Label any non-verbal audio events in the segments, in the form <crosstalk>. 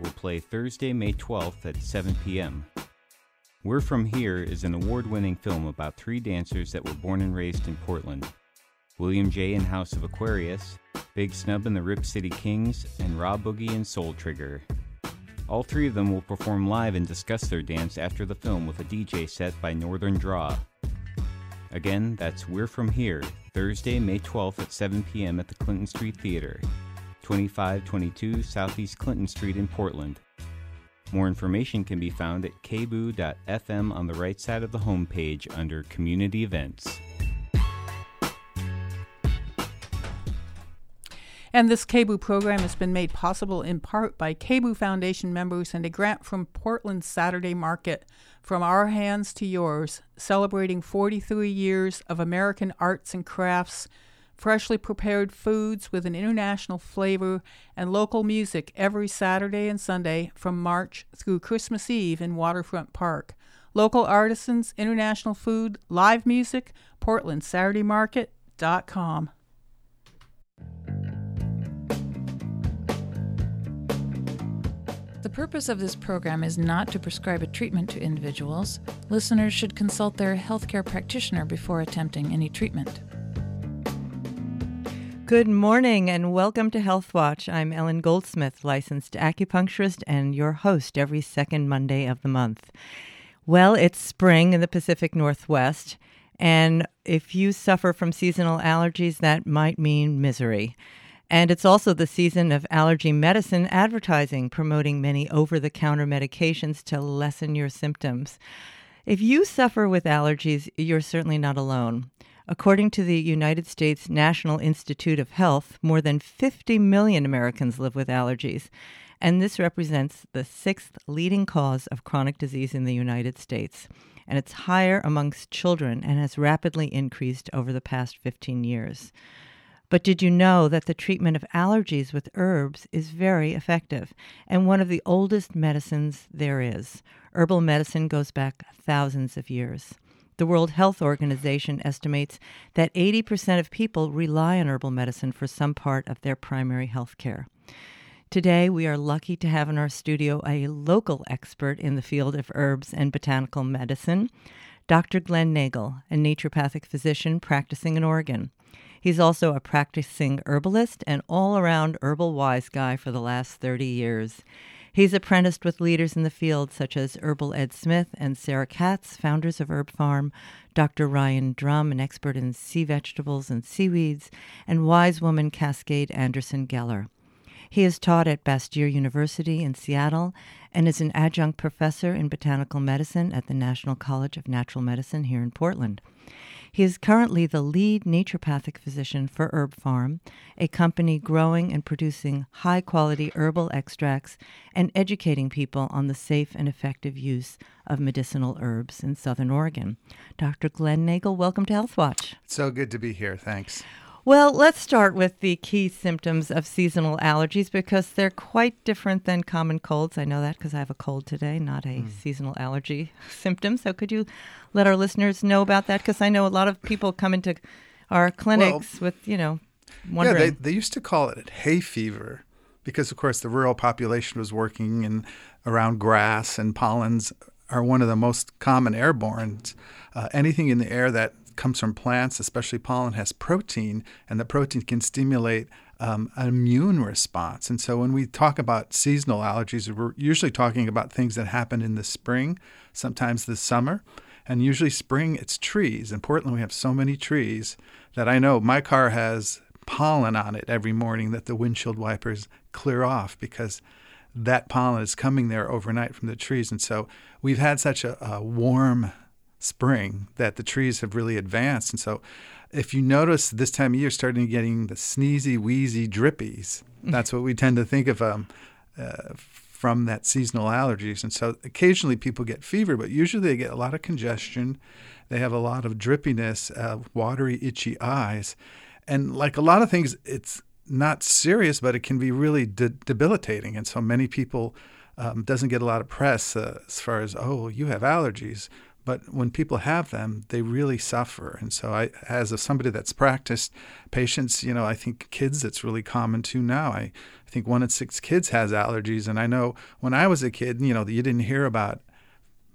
will play Thursday, May 12th at 7 p.m. We're From Here is an award winning film about three dancers that were born and raised in Portland William J. and House of Aquarius, Big Snub and the Rip City Kings, and Raw Boogie and Soul Trigger. All three of them will perform live and discuss their dance after the film with a DJ set by Northern Draw. Again, that's We're From Here, Thursday, May 12th at 7 p.m. at the Clinton Street Theater, 2522 Southeast Clinton Street in Portland. More information can be found at kboo.fm on the right side of the homepage under Community Events. And this KBOO program has been made possible in part by KBOO Foundation members and a grant from Portland Saturday Market from Our Hands to Yours, celebrating 43 years of American arts and crafts, freshly prepared foods with an international flavor, and local music every Saturday and Sunday from March through Christmas Eve in Waterfront Park. Local artisans, international food, live music, PortlandSaturdayMarket.com. The purpose of this program is not to prescribe a treatment to individuals. Listeners should consult their healthcare practitioner before attempting any treatment. Good morning and welcome to Health Watch. I'm Ellen Goldsmith, licensed acupuncturist and your host every second Monday of the month. Well, it's spring in the Pacific Northwest, and if you suffer from seasonal allergies, that might mean misery. And it's also the season of allergy medicine advertising, promoting many over the counter medications to lessen your symptoms. If you suffer with allergies, you're certainly not alone. According to the United States National Institute of Health, more than 50 million Americans live with allergies, and this represents the sixth leading cause of chronic disease in the United States. And it's higher amongst children and has rapidly increased over the past 15 years. But did you know that the treatment of allergies with herbs is very effective and one of the oldest medicines there is? Herbal medicine goes back thousands of years. The World Health Organization estimates that 80% of people rely on herbal medicine for some part of their primary health care. Today, we are lucky to have in our studio a local expert in the field of herbs and botanical medicine, Dr. Glenn Nagel, a naturopathic physician practicing in Oregon. He's also a practicing herbalist and all around herbal wise guy for the last 30 years. He's apprenticed with leaders in the field such as Herbal Ed Smith and Sarah Katz, founders of Herb Pharm, Dr. Ryan Drum, an expert in sea vegetables and seaweeds, and wise woman Cascade Anderson Geller. He has taught at Bastyr University in Seattle and is an adjunct professor in botanical medicine at the National College of Natural Medicine here in Portland. He is currently the lead naturopathic physician for Herb Pharm, a company growing and producing high quality herbal extracts and educating people on the safe and effective use of medicinal herbs in Southern Oregon. Dr. Glenn Nagel, welcome to Health Watch. So good to be here. Thanks. Well, let's start with the key symptoms of seasonal allergies because they're quite different than common colds. I know that because I have a cold today, not a mm. seasonal allergy <laughs> symptom. So, could you let our listeners know about that? Because I know a lot of people come into our clinics well, with, you know, wondering. Yeah, they, they used to call it hay fever because, of course, the rural population was working in around grass and pollens are one of the most common airborne. Uh, anything in the air that comes from plants, especially pollen, has protein, and the protein can stimulate um, an immune response. And so when we talk about seasonal allergies, we're usually talking about things that happen in the spring, sometimes the summer. And usually, spring, it's trees. In Portland, we have so many trees that I know my car has pollen on it every morning that the windshield wipers clear off because that pollen is coming there overnight from the trees. And so we've had such a, a warm spring that the trees have really advanced. And so if you notice this time of year starting getting the sneezy, wheezy drippies, mm. that's what we tend to think of um, uh, from that seasonal allergies. And so occasionally people get fever, but usually they get a lot of congestion. They have a lot of drippiness, uh, watery, itchy eyes. And like a lot of things, it's not serious, but it can be really de- debilitating. And so many people um, doesn't get a lot of press uh, as far as, oh, you have allergies. But when people have them, they really suffer. And so, I, as a, somebody that's practiced patients, you know, I think kids, it's really common too now. I, I think one in six kids has allergies. And I know when I was a kid, you know, you didn't hear about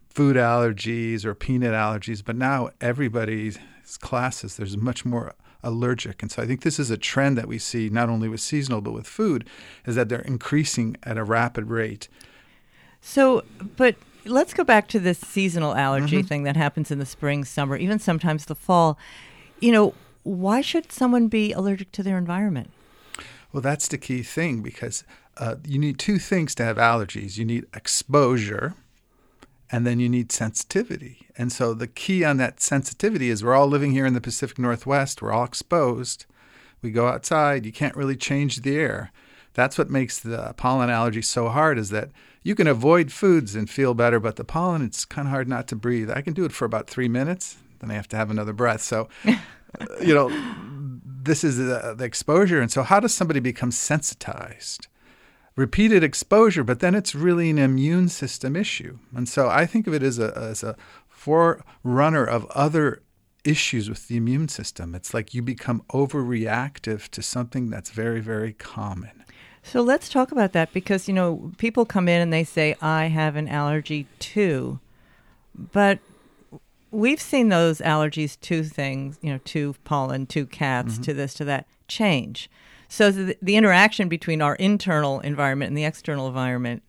food allergies or peanut allergies, but now everybody's classes, there's much more allergic. And so I think this is a trend that we see not only with seasonal but with food, is that they're increasing at a rapid rate. So, but let's go back to this seasonal allergy mm-hmm. thing that happens in the spring, summer, even sometimes the fall. You know, why should someone be allergic to their environment? Well, that's the key thing because uh, you need two things to have allergies you need exposure, and then you need sensitivity. And so the key on that sensitivity is we're all living here in the Pacific Northwest, we're all exposed. We go outside, you can't really change the air. That's what makes the pollen allergy so hard is that you can avoid foods and feel better, but the pollen, it's kind of hard not to breathe. I can do it for about three minutes, then I have to have another breath. So, <laughs> you know, this is the, the exposure. And so, how does somebody become sensitized? repeated exposure, but then it's really an immune system issue. And so I think of it as a, as a forerunner of other issues with the immune system. It's like you become overreactive to something that's very, very common. So let's talk about that because, you know, people come in and they say, I have an allergy to, but we've seen those allergies to things, you know, to pollen, to cats, mm-hmm. to this, to that, change. So the, the interaction between our internal environment and the external environment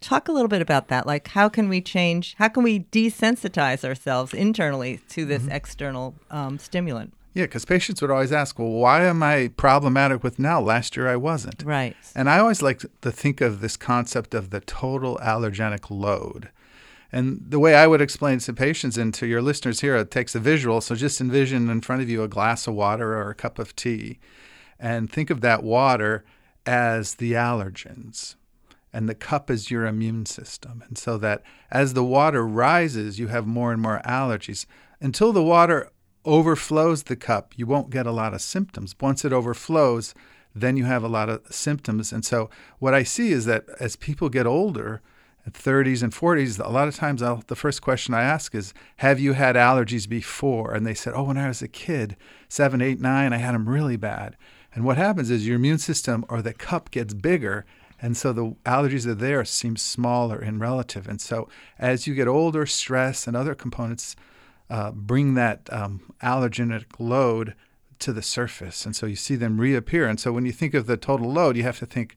talk a little bit about that like how can we change how can we desensitize ourselves internally to this mm-hmm. external um, stimulant yeah, because patients would always ask, well, why am I problematic with now? Last year I wasn't. Right. And I always like to think of this concept of the total allergenic load. And the way I would explain to patients and to your listeners here, it takes a visual. So just envision in front of you a glass of water or a cup of tea, and think of that water as the allergens. And the cup is your immune system. And so that as the water rises, you have more and more allergies. Until the water overflows the cup, you won't get a lot of symptoms. Once it overflows, then you have a lot of symptoms. And so, what I see is that as people get older, 30s and 40s, a lot of times I'll, the first question I ask is, Have you had allergies before? And they said, Oh, when I was a kid, seven, eight, nine, I had them really bad. And what happens is your immune system or the cup gets bigger. And so the allergies that are there seem smaller in relative. And so as you get older, stress and other components uh, bring that um, allergenic load to the surface. And so you see them reappear. And so when you think of the total load, you have to think,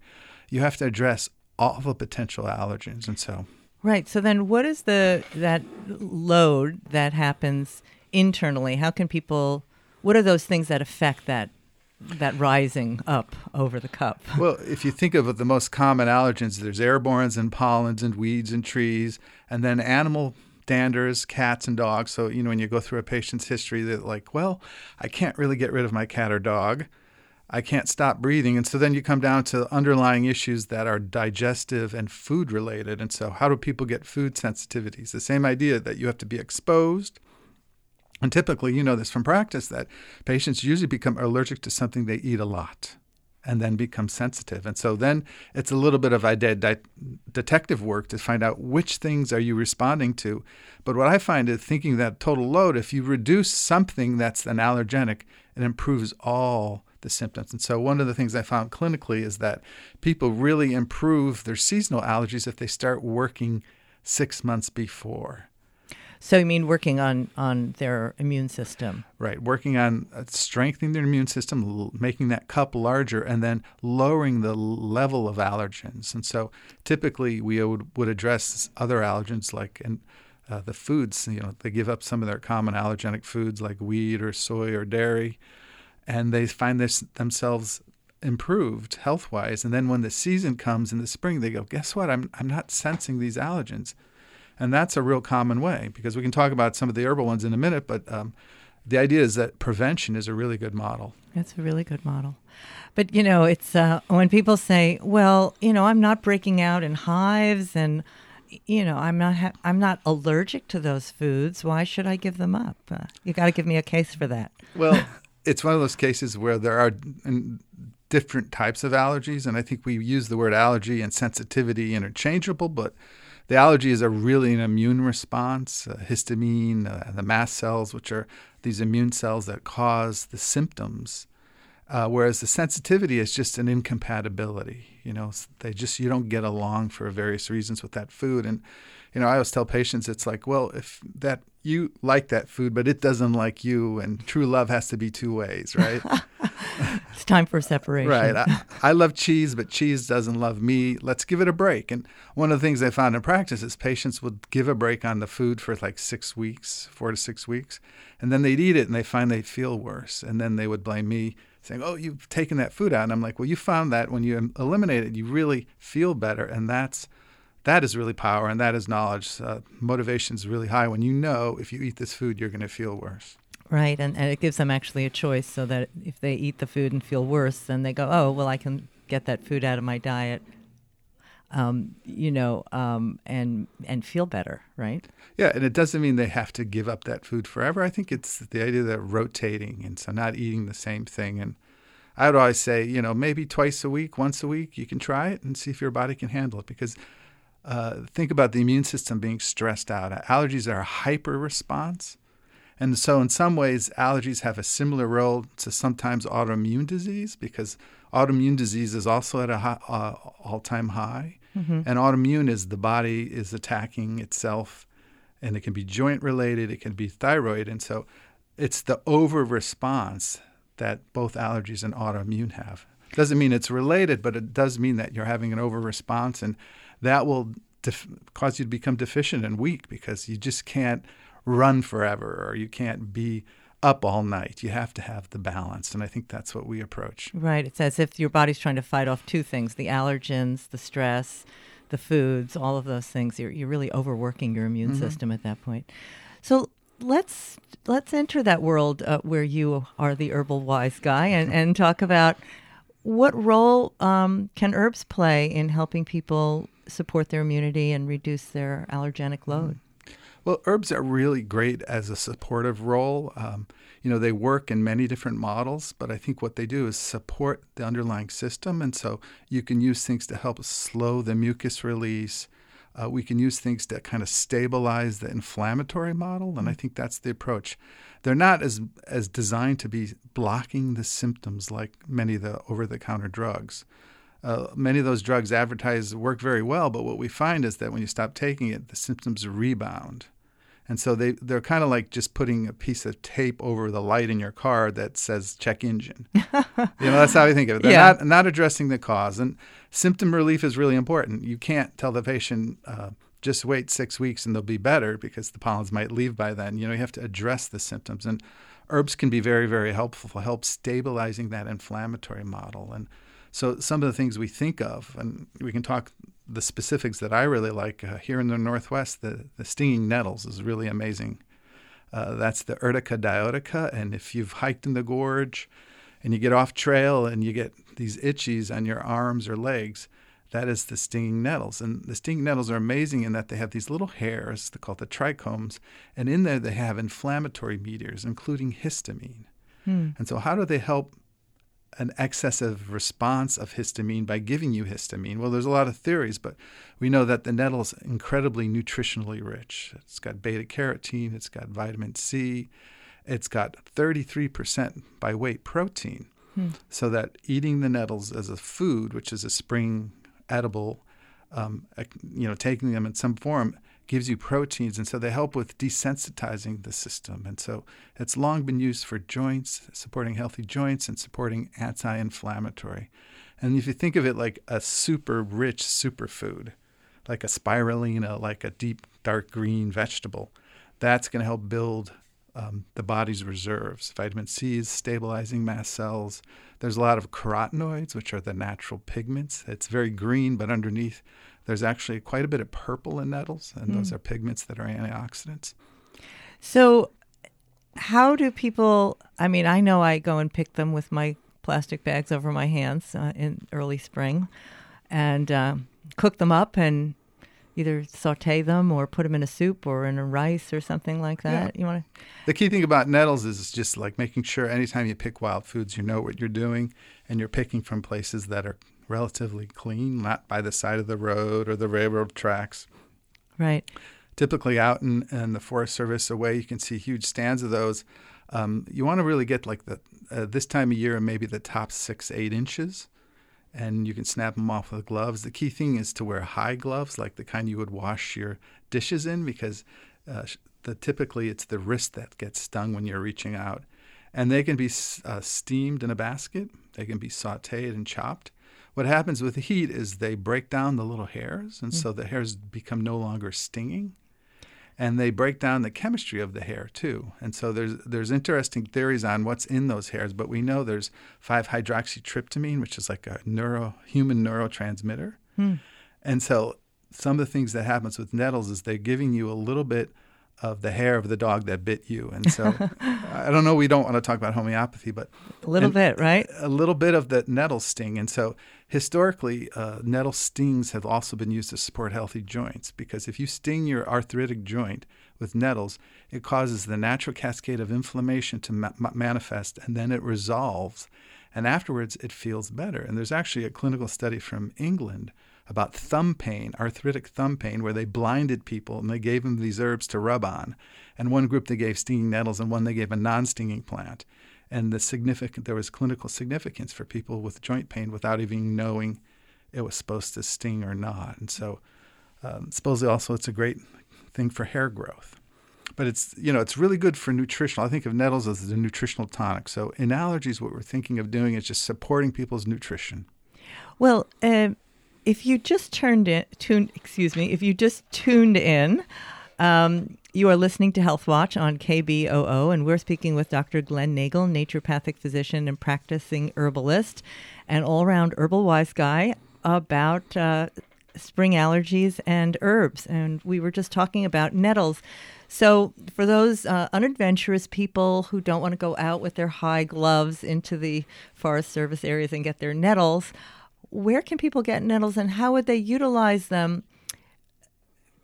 you have to address all the potential allergens. And so. Right. So then what is the that load that happens internally? How can people what are those things that affect that that rising up over the cup? <laughs> Well, if you think of the most common allergens, there's airbornes and pollens and weeds and trees, and then animal standers, cats and dogs. So, you know, when you go through a patient's history, they're like, well, I can't really get rid of my cat or dog. I can't stop breathing. And so then you come down to underlying issues that are digestive and food related. And so, how do people get food sensitivities? The same idea that you have to be exposed. And typically, you know this from practice, that patients usually become allergic to something they eat a lot and then become sensitive. And so then it's a little bit of did detective work to find out which things are you responding to. But what I find is thinking that total load, if you reduce something that's an allergenic, it improves all the symptoms. And so one of the things I found clinically is that people really improve their seasonal allergies if they start working six months before. So you mean working on on their immune system? Right, working on uh, strengthening their immune system, making that cup larger, and then lowering the level of allergens. And so typically we would, would address other allergens like and uh, the foods. You know, they give up some of their common allergenic foods like wheat or soy or dairy, and they find this themselves improved health wise. And then when the season comes in the spring, they go, guess what? I'm I'm not sensing these allergens. And that's a real common way because we can talk about some of the herbal ones in a minute, but um, the idea is that prevention is a really good model. That's a really good model. But, you know, it's uh, when people say, well, you know, I'm not breaking out in hives and, you know, I'm not ha- I'm not allergic to those foods. Why should I give them up? Uh, you got to give me a case for that. Well, <laughs> it's one of those cases where there are different types of allergies, and I think we use the word allergy and sensitivity interchangeable, but the allergies are really an immune response, uh, histamine, uh, the mast cells, which are these immune cells that cause the symptoms. Uh, whereas the sensitivity is just an incompatibility. You know, they just you don't get along for various reasons with that food. And you know, I always tell patients it's like, well, if that you like that food, but it doesn't like you, and true love has to be two ways, right? <laughs> <laughs> it's time for separation. Right. I, I, love cheese, but cheese doesn't love me. Let's give it a break. And one of the things I found in practice is patients would give a break on the food for like six weeks, four to six weeks, and then they'd eat it and they find they feel worse. And then they would blame me saying, "Oh, you've taken that food out," and I'm like, "Well, you found that when you eliminate it, you really feel better, and that's that is really power, and that is knowledge. Uh, Motivation is really high when you know if you eat this food, you're going to feel worse." Right, and, and it gives them actually a choice, so that if they eat the food and feel worse, then they go, "Oh, well, I can get that food out of my diet." Um, you know, um, and and feel better, right? Yeah, and it doesn't mean they have to give up that food forever. I think it's the idea that rotating and so not eating the same thing. And I would always say, you know, maybe twice a week, once a week, you can try it and see if your body can handle it. Because uh, think about the immune system being stressed out. Allergies are a hyper response. And so, in some ways, allergies have a similar role to sometimes autoimmune disease because autoimmune disease is also at an uh, all-time high. Mm-hmm. And autoimmune is the body is attacking itself and it can be joint related, it can be thyroid. And so it's the over response that both allergies and autoimmune have. Doesn't mean it's related, but it does mean that you're having an over response, and that will def- cause you to become deficient and weak because you just can't run forever or you can't be up all night. You have to have the balance. And I think that's what we approach. Right. It's as if your body's trying to fight off two things the allergens, the stress, the foods, all of those things. You're, you're really overworking your immune mm-hmm. system at that point. So let's let's enter that world uh, where you are the herbal wise guy and, and talk about what role um, can herbs play in helping people support their immunity and reduce their allergenic load? Well, herbs are really great as a supportive role. Um, you know, they work in many different models, but I think what they do is support the underlying system. And so you can use things to help slow the mucus release. Uh, we can use things to kind of stabilize the inflammatory model, and I think that's the approach. They're not as as designed to be blocking the symptoms like many of the over-the-counter drugs. Uh, many of those drugs advertised work very well, but what we find is that when you stop taking it, the symptoms rebound. And so they, they're kind of like just putting a piece of tape over the light in your car that says check engine. <laughs> you know, that's how I think of it. They're yeah. not, not addressing the cause. And symptom relief is really important. You can't tell the patient, uh, just wait six weeks and they'll be better because the pollens might leave by then. You know, you have to address the symptoms. And herbs can be very, very helpful for help stabilizing that inflammatory model. And so some of the things we think of, and we can talk the specifics that I really like uh, here in the Northwest, the, the stinging nettles is really amazing. Uh, that's the Urtica dioica. And if you've hiked in the gorge and you get off trail and you get these itchies on your arms or legs, that is the stinging nettles. And the stinging nettles are amazing in that they have these little hairs, they're called the trichomes, and in there they have inflammatory mediators, including histamine. Hmm. And so, how do they help an excessive response of histamine by giving you histamine? Well, there's a lot of theories, but we know that the nettle is incredibly nutritionally rich. It's got beta carotene, it's got vitamin C, it's got 33% by weight protein. Hmm. So that eating the nettles as a food, which is a spring edible, um, you know, taking them in some form gives you proteins, and so they help with desensitizing the system. And so it's long been used for joints, supporting healthy joints, and supporting anti inflammatory. And if you think of it like a super rich superfood, like a spirulina, like a deep dark green vegetable, that's going to help build um, the body's reserves. Vitamin C is stabilizing mast cells. There's a lot of carotenoids, which are the natural pigments. It's very green, but underneath there's actually quite a bit of purple in nettles, and mm. those are pigments that are antioxidants. So, how do people? I mean, I know I go and pick them with my plastic bags over my hands uh, in early spring, and uh, cook them up and either saute them or put them in a soup or in a rice or something like that. Yeah. You want to. The key thing about nettles is just like making sure anytime you pick wild foods, you know what you're doing, and you're picking from places that are relatively clean, not by the side of the road or the railroad tracks. Right. Typically, out in, in the Forest Service away, you can see huge stands of those. Um, you want to really get like the uh, this time of year, maybe the top six, eight inches, and you can snap them off with gloves. The key thing is to wear high gloves, like the kind you would wash your dishes in, because uh, the typically it's the wrist that gets stung when you're reaching out, and they can be uh, steamed in a basket. They can be sautéed and chopped. What happens with the heat is they break down the little hairs, and mm. so the hairs become no longer stinging and they break down the chemistry of the hair too. And so there's there's interesting theories on what's in those hairs, but we know there's 5-hydroxytryptamine, which is like a neuro human neurotransmitter. Hmm. And so some of the things that happens with nettles is they're giving you a little bit of the hair of the dog that bit you. And so <laughs> I don't know, we don't want to talk about homeopathy, but a little bit, right? A little bit of the nettle sting. And so historically, uh, nettle stings have also been used to support healthy joints because if you sting your arthritic joint with nettles, it causes the natural cascade of inflammation to ma- manifest and then it resolves. And afterwards, it feels better. And there's actually a clinical study from England about thumb pain, arthritic thumb pain, where they blinded people and they gave them these herbs to rub on. And one group they gave stinging nettles, and one they gave a non-stinging plant. And the significant there was clinical significance for people with joint pain without even knowing it was supposed to sting or not. And so, um, supposedly also it's a great thing for hair growth. But it's you know it's really good for nutritional. I think of nettles as a nutritional tonic. So in allergies, what we're thinking of doing is just supporting people's nutrition. Well, uh, if you just turned in, tuned, excuse me, if you just tuned in, um, you are listening to Health Watch on KBOO, and we're speaking with Dr. Glenn Nagel, naturopathic physician and practicing herbalist, and all-around herbal wise guy about uh, spring allergies and herbs. And we were just talking about nettles. So, for those uh, unadventurous people who don't want to go out with their high gloves into the Forest Service areas and get their nettles, where can people get nettles and how would they utilize them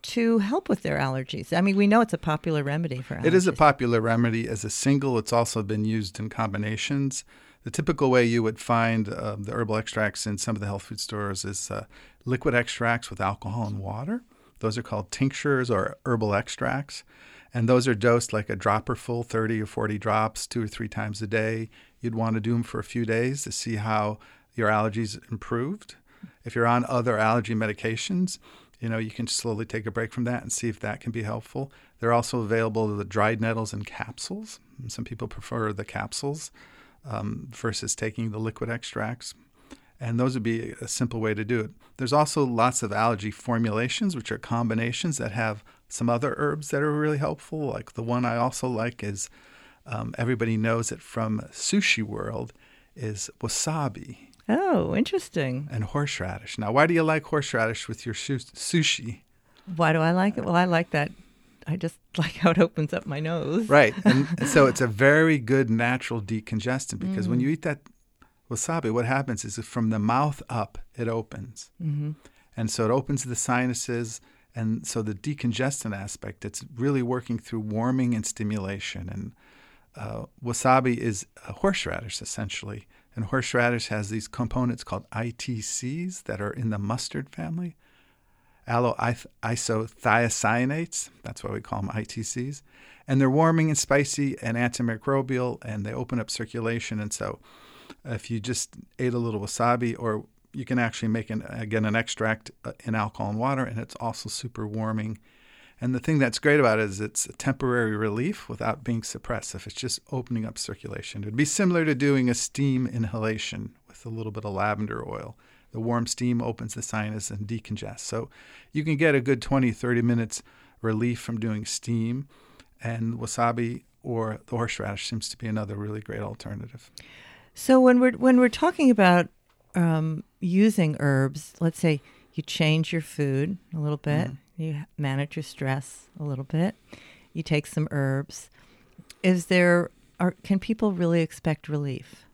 to help with their allergies? I mean, we know it's a popular remedy for allergies. It is a popular remedy as a single. It's also been used in combinations. The typical way you would find uh, the herbal extracts in some of the health food stores is uh, liquid extracts with alcohol and water. Those are called tinctures or herbal extracts. And those are dosed like a dropper full, 30 or 40 drops, two or three times a day. You'd want to do them for a few days to see how your allergies improved. If you're on other allergy medications, you know, you can slowly take a break from that and see if that can be helpful. They're also available the dried nettles in capsules. Some people prefer the capsules um, versus taking the liquid extracts. And those would be a simple way to do it. There's also lots of allergy formulations, which are combinations that have some other herbs that are really helpful. Like the one I also like is um, everybody knows it from Sushi World is wasabi. Oh, interesting. And horseradish. Now, why do you like horseradish with your sushi? Why do I like it? Well, I like that. I just <laughs> like how it opens up my nose. Right. <laughs> And so it's a very good natural decongestant because mm. when you eat that wasabi, what happens is from the mouth up, it opens. Mm-hmm. And so it opens the sinuses. And so the decongestant aspect, it's really working through warming and stimulation. And uh, wasabi is a horseradish, essentially. And horseradish has these components called ITCs that are in the mustard family. Alloisothiocyanates, that's why we call them ITCs. And they're warming and spicy and antimicrobial, and they open up circulation. And so, if you just ate a little wasabi, or you can actually make an, again an extract uh, in alcohol and water, and it's also super warming and the thing that's great about it is it's a temporary relief without being suppressive. It's just opening up circulation. It'd be similar to doing a steam inhalation with a little bit of lavender oil. The warm steam opens the sinus and decongests. So you can get a good 20, 30 minutes relief from doing steam. And wasabi or the horseradish seems to be another really great alternative. So when we're when we're talking about um, using herbs, let's say you change your food a little bit, mm you manage your stress a little bit. You take some herbs. Is there are can people really expect relief?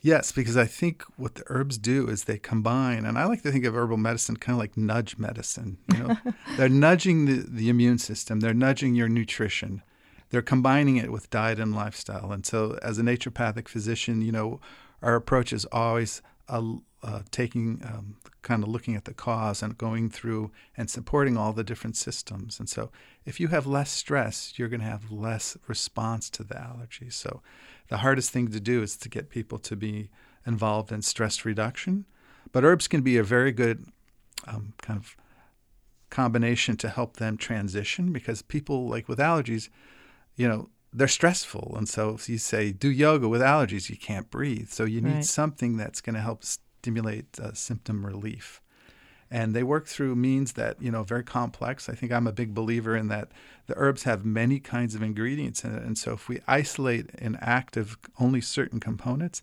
Yes, because I think what the herbs do is they combine, and I like to think of herbal medicine kind of like nudge medicine. You know, <laughs> they're nudging the, the immune system, they're nudging your nutrition, they're combining it with diet and lifestyle. And so, as a naturopathic physician, you know, our approach is always a, uh, taking um, kind of looking at the cause and going through and supporting all the different systems. And so, if you have less stress, you're going to have less response to the allergy. So, the hardest thing to do is to get people to be involved in stress reduction. But herbs can be a very good um, kind of combination to help them transition because people like with allergies, you know, they're stressful. And so if you say do yoga with allergies, you can't breathe. So you need right. something that's going to help stimulate uh, symptom relief. And they work through means that, you know, very complex. I think I'm a big believer in that the herbs have many kinds of ingredients in it. And so if we isolate and active only certain components,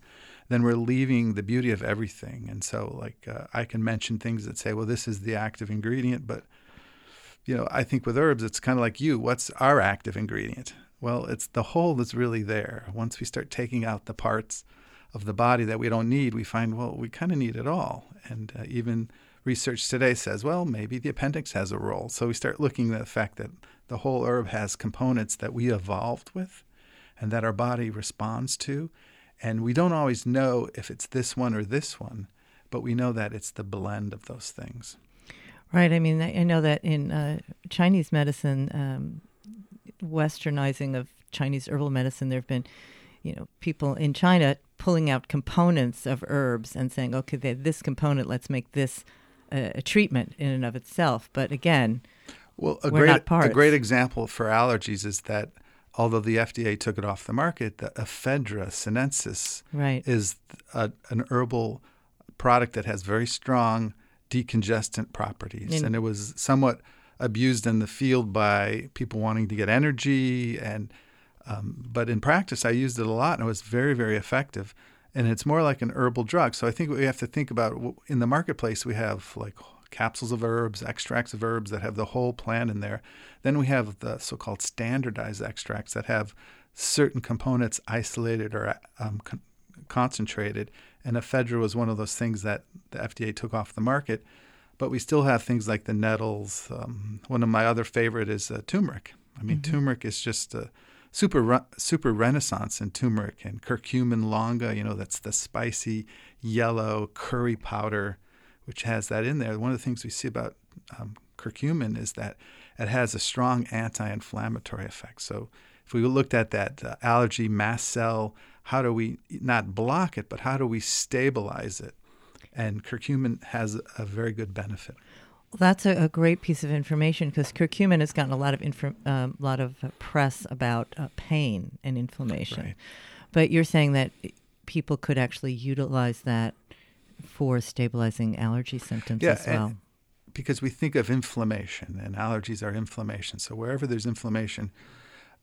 then we're leaving the beauty of everything. And so, like, uh, I can mention things that say, well, this is the active ingredient, but, you know, I think with herbs, it's kind of like you. What's our active ingredient? Well, it's the whole that's really there. Once we start taking out the parts of the body that we don't need, we find, well, we kind of need it all. And uh, even research today says, well, maybe the appendix has a role. So we start looking at the fact that the whole herb has components that we evolved with and that our body responds to. And we don't always know if it's this one or this one, but we know that it's the blend of those things. Right. I mean, I know that in uh, Chinese medicine, um, westernizing of Chinese herbal medicine, there have been, you know, people in China pulling out components of herbs and saying, okay, this component, let's make this uh, a treatment in and of itself. But again, well, a great a great example for allergies is that although the FDA took it off the market, the ephedra sinensis right. is a, an herbal product that has very strong decongestant properties, and it was somewhat abused in the field by people wanting to get energy and um, but in practice I used it a lot and it was very very effective. And it's more like an herbal drug. So I think we have to think about in the marketplace we have like capsules of herbs extracts of herbs that have the whole plant in there. Then we have the so-called standardized extracts that have certain components isolated or um, con- concentrated. And ephedra was one of those things that the FDA took off the market but we still have things like the nettles. Um, one of my other favorite is uh, turmeric. I mean, mm-hmm. turmeric is just a super super renaissance in turmeric and curcuma longa. You know, that's the spicy yellow curry powder, which has that in there. One of the things we see about um, curcumin is that it has a strong anti-inflammatory effect. So if we looked at that uh, allergy mast cell, how do we not block it, but how do we stabilize it? And curcumin has a very good benefit. Well, that's a, a great piece of information because curcumin has gotten a lot of inf- uh, lot of press about uh, pain and inflammation. Right. But you're saying that people could actually utilize that for stabilizing allergy symptoms yeah, as well. because we think of inflammation, and allergies are inflammation. So wherever there's inflammation,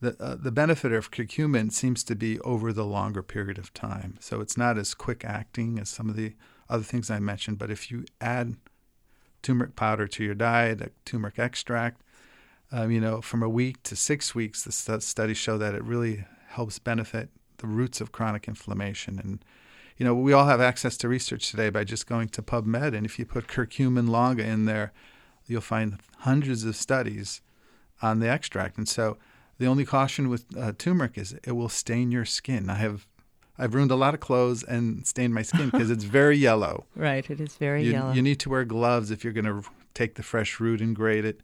the uh, the benefit of curcumin seems to be over the longer period of time. So it's not as quick acting as some of the other things I mentioned. But if you add turmeric powder to your diet, turmeric extract, um, you know, from a week to six weeks, the st- studies show that it really helps benefit the roots of chronic inflammation. And, you know, we all have access to research today by just going to PubMed. And if you put curcuma longa in there, you'll find hundreds of studies on the extract. And so the only caution with uh, turmeric is it will stain your skin. I have I've ruined a lot of clothes and stained my skin because it's very yellow. <laughs> Right, it is very you, yellow. You need to wear gloves if you're going to take the fresh root and grate it.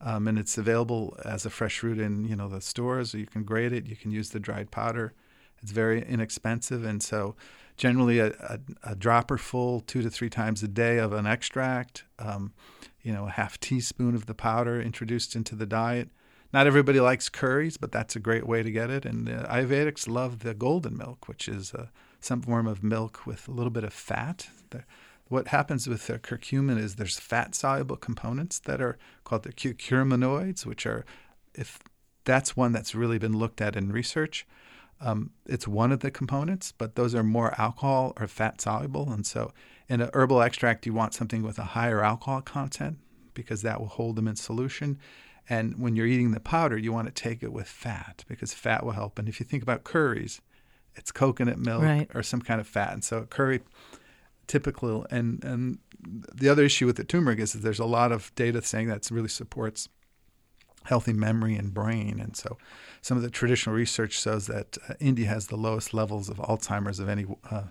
Um, and it's available as a fresh root in you know the stores. You can grate it. You can use the dried powder. It's very inexpensive, and so generally a, a, a dropper full, two to three times a day of an extract. Um, you know, a half teaspoon of the powder introduced into the diet not everybody likes curries, but that's a great way to get it. And the Ayurvedics love the golden milk, which is uh, some form of milk with a little bit of fat. The, what happens with the curcumin is there's fat soluble components that are called the curcuminoids, which are, if that's one that's really been looked at in research. Um, it's one of the components, but those are more alcohol or fat soluble. And so in an herbal extract, you want something with a higher alcohol content because that will hold them in solution. And when you're eating the powder, you want to take it with fat because fat will help. And if you think about curries, it's coconut milk right. or some kind of fat. And so curry typical and and the other issue with the turmeric is that there's a lot of data saying that really supports healthy memory and brain. And so some of the traditional research shows that uh, India has the lowest levels of Alzheimer's of any uh,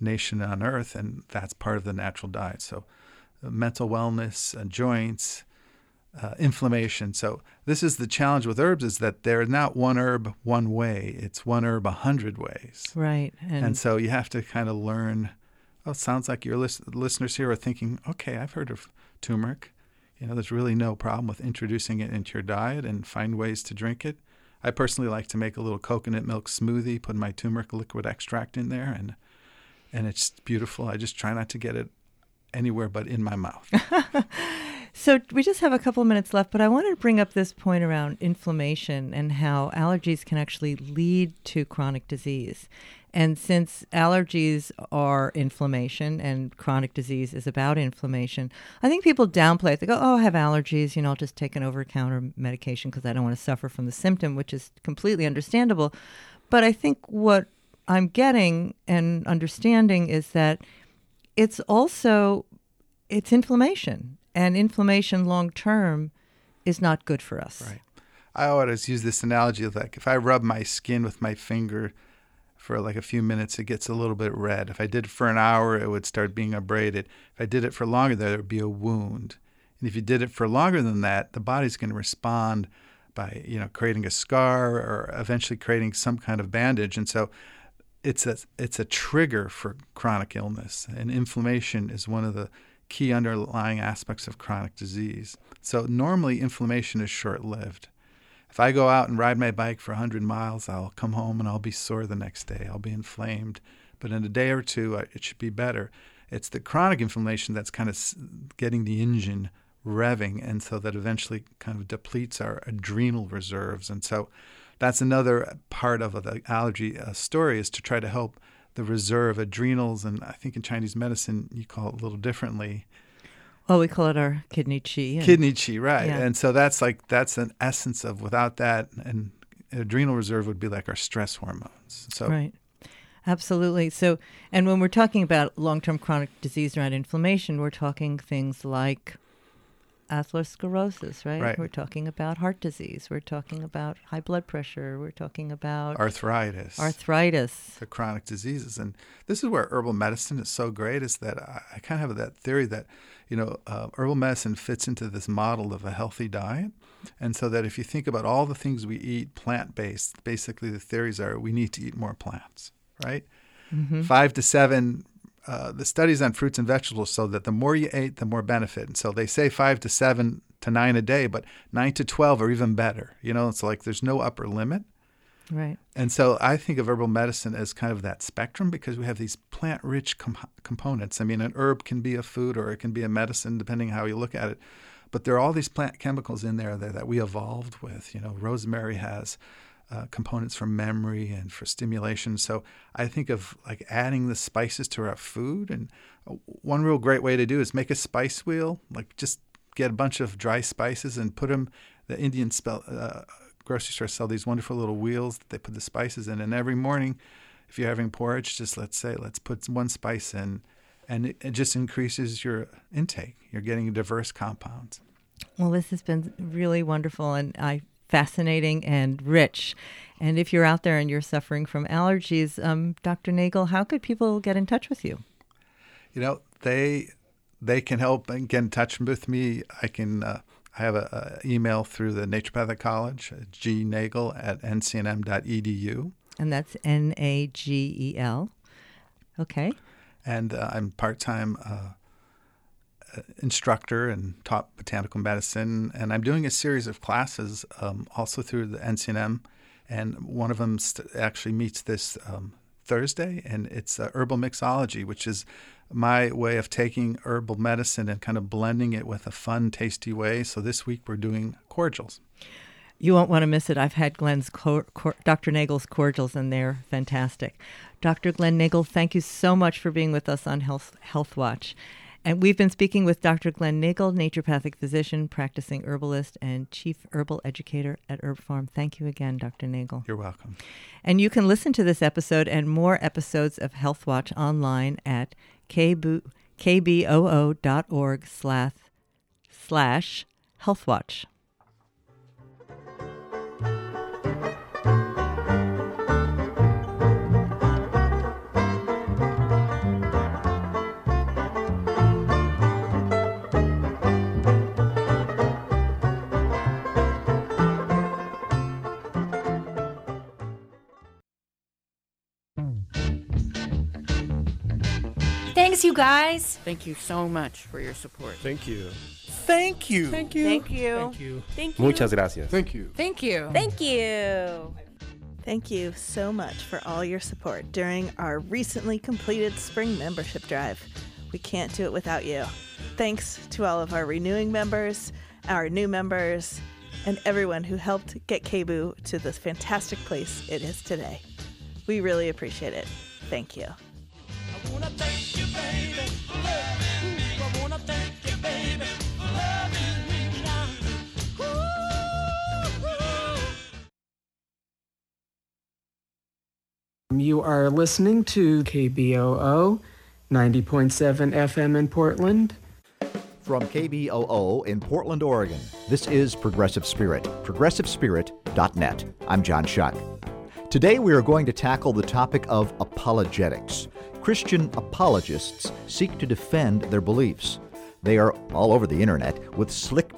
nation on earth, and that's part of the natural diet. So, uh, mental wellness, uh, joints, uh, inflammation. So this is the challenge with herbs is that they're not one herb one way. It's one herb a hundred ways. Right. And, and so you have to kind of learn. Oh, it sounds like your list, listeners here are thinking, okay, I've heard of turmeric. You know, there's really no problem with introducing it into your diet and find ways to drink it. I personally like to make a little coconut milk smoothie, put my turmeric liquid extract in there, and and it's beautiful. I just try not to get it anywhere but in my mouth. <laughs> So we just have a couple of minutes left, but I wanted to bring up this point around inflammation and how allergies can actually lead to chronic disease. And since allergies are inflammation and chronic disease is about inflammation, I think people downplay it. They go, oh, I have allergies, you know, I'll just take an over counter medication because I don't want to suffer from the symptom, which is completely understandable. But I think what I'm getting and understanding is that it's also it's inflammation and inflammation long term is not good for us. Right. I always use this analogy of like if I rub my skin with my finger for like a few minutes, it gets a little bit red. If I did it for an hour, it would start being abraded. If I did it for longer, there would be a wound. And if you did it for longer than that, the body's going to respond by you know creating a scar or eventually creating some kind of bandage. And so it's a it's a trigger for chronic illness. And inflammation is one of the key underlying aspects of chronic disease. So normally inflammation is short-lived. If I go out and ride my bike for 100 miles, I'll come home and I'll be sore the next day. I'll be inflamed. But in a day or two, it should be better. It's the chronic inflammation that's kind of getting the engine revving, and so that eventually kind of depletes our adrenal reserves. And so that's another part of the allergy uh, story is to try to help the reserve adrenals, and I think in Chinese medicine you call it a little differently. Well, we call it our kidney chi. Kidney chi, right? Yeah. And so that's like that's an essence of without that, and adrenal reserve would be like our stress hormones. So right. Absolutely. So, and when we're talking about long term chronic disease around inflammation, we're talking things like atherosclerosis, right? right? We're talking about heart disease. We're talking about high blood pressure. We're talking about arthritis. Arthritis. The chronic diseases. And this is where herbal medicine is so great is that I, I kind of have that theory that, you know, uh, herbal medicine fits into this model of a healthy diet. And so that if you think about all the things we eat plant based, basically the theories are we need to eat more plants, right? Mm-hmm. Five to seven uh, the studies on fruits and vegetables show that the more you ate, the more benefit. And so they say five to seven to nine a day, but nine to 12 are even better. You know, it's like there's no upper limit. Right. And so I think of herbal medicine as kind of that spectrum because we have these plant rich com- components. I mean, an herb can be a food or it can be a medicine, depending how you look at it. But there are all these plant chemicals in there that, that we evolved with. You know, rosemary has uh, components for memory and for stimulation. So I think of like adding the spices to our food. And uh, one real great way to do is make a spice wheel. Like just get a bunch of dry spices and put them. The Indian spell, uh, grocery stores sell these wonderful little wheels that they put the spices in. And every morning, if you're having porridge, just let's say let's put one spice in, and it, it just increases your intake. You're getting diverse compounds. Well, this has been really wonderful, and I fascinating and rich. And if you're out there and you're suffering from allergies, um, Dr. Nagel, how could people get in touch with you? You know, they they can help and get in touch with me. I can uh, I have an email through the Naturopathic College, uh, gnagel at ncnm.edu. And that's N A G E L. Okay. And uh, I'm part time uh, instructor and taught botanical medicine, and I'm doing a series of classes um, also through the NCNM, and one of them st- actually meets this um, Thursday, and it's uh, herbal mixology, which is my way of taking herbal medicine and kind of blending it with a fun, tasty way. So this week we're doing cordials. You won't want to miss it. I've had Glenn's cor- cor- Dr. Nagel's cordials, and they're fantastic. Dr. Glenn Nagel, thank you so much for being with us on Health Health Watch. And we've been speaking with Dr. Glenn Nagel, naturopathic physician, practicing herbalist, and chief herbal educator at Herb Pharm. Thank you again, Dr. Nagel. You're welcome. And you can listen to this episode and more episodes of Health Watch online at kboo, kboo.org slash, slash healthwatch. Thanks, you guys. Thank you so much for your support. Thank you. Thank you. Thank you. Thank you. Thank you. Thank you. Muchas gracias. Thank you. Thank you. Thank you. Thank you so much for all your support during our recently completed spring membership drive. We can't do it without you. Thanks to all of our renewing members, our new members, and everyone who helped get KBOO to the fantastic place it is today. We really appreciate it. Thank you. You are listening to KBOO 90.7 FM in Portland. From KBOO in Portland, Oregon, this is Progressive Spirit, progressivespirit.net. I'm John Shuck. Today we are going to tackle the topic of apologetics. Christian apologists seek to defend their beliefs. They are all over the internet with slick